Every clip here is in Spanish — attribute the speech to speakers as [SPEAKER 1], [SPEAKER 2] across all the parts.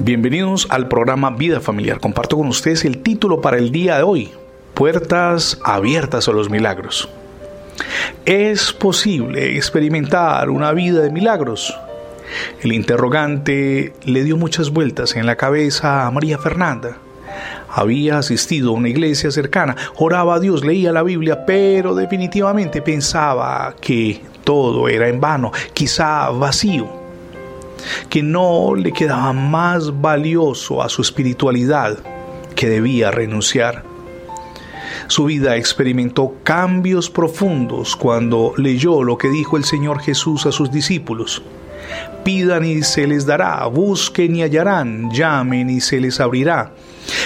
[SPEAKER 1] Bienvenidos al programa Vida Familiar. Comparto con ustedes el título para el día de hoy, Puertas abiertas a los milagros. ¿Es posible experimentar una vida de milagros? El interrogante le dio muchas vueltas en la cabeza a María Fernanda. Había asistido a una iglesia cercana, oraba a Dios, leía la Biblia, pero definitivamente pensaba que todo era en vano, quizá vacío, que no le quedaba más valioso a su espiritualidad que debía renunciar. Su vida experimentó cambios profundos cuando leyó lo que dijo el Señor Jesús a sus discípulos. Pidan y se les dará, busquen y hallarán, llamen y se les abrirá.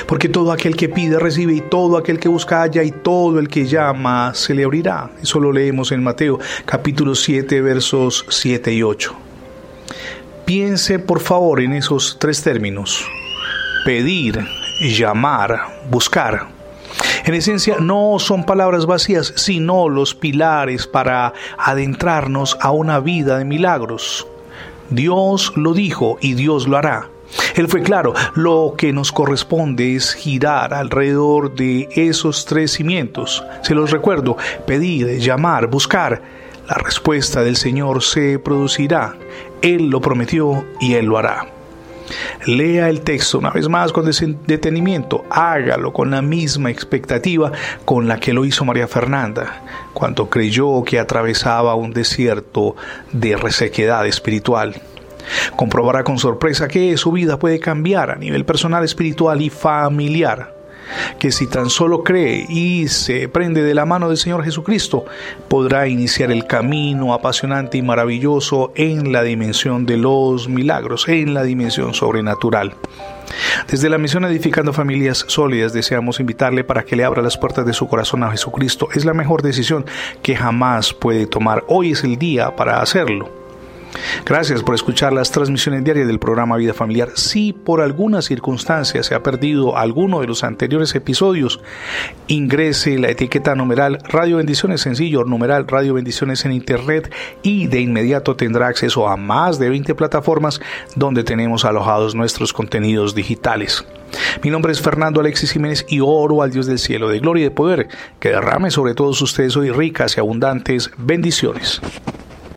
[SPEAKER 1] Porque todo aquel que pide recibe y todo aquel que busca halla y todo el que llama se le abrirá. Eso lo leemos en Mateo capítulo 7 versos 7 y 8. Piense por favor en esos tres términos. Pedir, llamar, buscar. En esencia no son palabras vacías, sino los pilares para adentrarnos a una vida de milagros. Dios lo dijo y Dios lo hará. Él fue claro, lo que nos corresponde es girar alrededor de esos tres cimientos. Se los recuerdo, pedir, llamar, buscar. La respuesta del Señor se producirá. Él lo prometió y Él lo hará. Lea el texto una vez más con detenimiento, hágalo con la misma expectativa con la que lo hizo María Fernanda, cuando creyó que atravesaba un desierto de resequedad espiritual. Comprobará con sorpresa que su vida puede cambiar a nivel personal, espiritual y familiar que si tan solo cree y se prende de la mano del Señor Jesucristo, podrá iniciar el camino apasionante y maravilloso en la dimensión de los milagros, en la dimensión sobrenatural. Desde la misión Edificando Familias Sólidas deseamos invitarle para que le abra las puertas de su corazón a Jesucristo. Es la mejor decisión que jamás puede tomar. Hoy es el día para hacerlo. Gracias por escuchar las transmisiones diarias del programa Vida Familiar. Si por alguna circunstancia se ha perdido alguno de los anteriores episodios, ingrese la etiqueta numeral Radio Bendiciones sencillo, numeral Radio Bendiciones en Internet y de inmediato tendrá acceso a más de 20 plataformas donde tenemos alojados nuestros contenidos digitales. Mi nombre es Fernando Alexis Jiménez y oro al Dios del cielo de gloria y de poder que derrame sobre todos ustedes hoy ricas y abundantes bendiciones.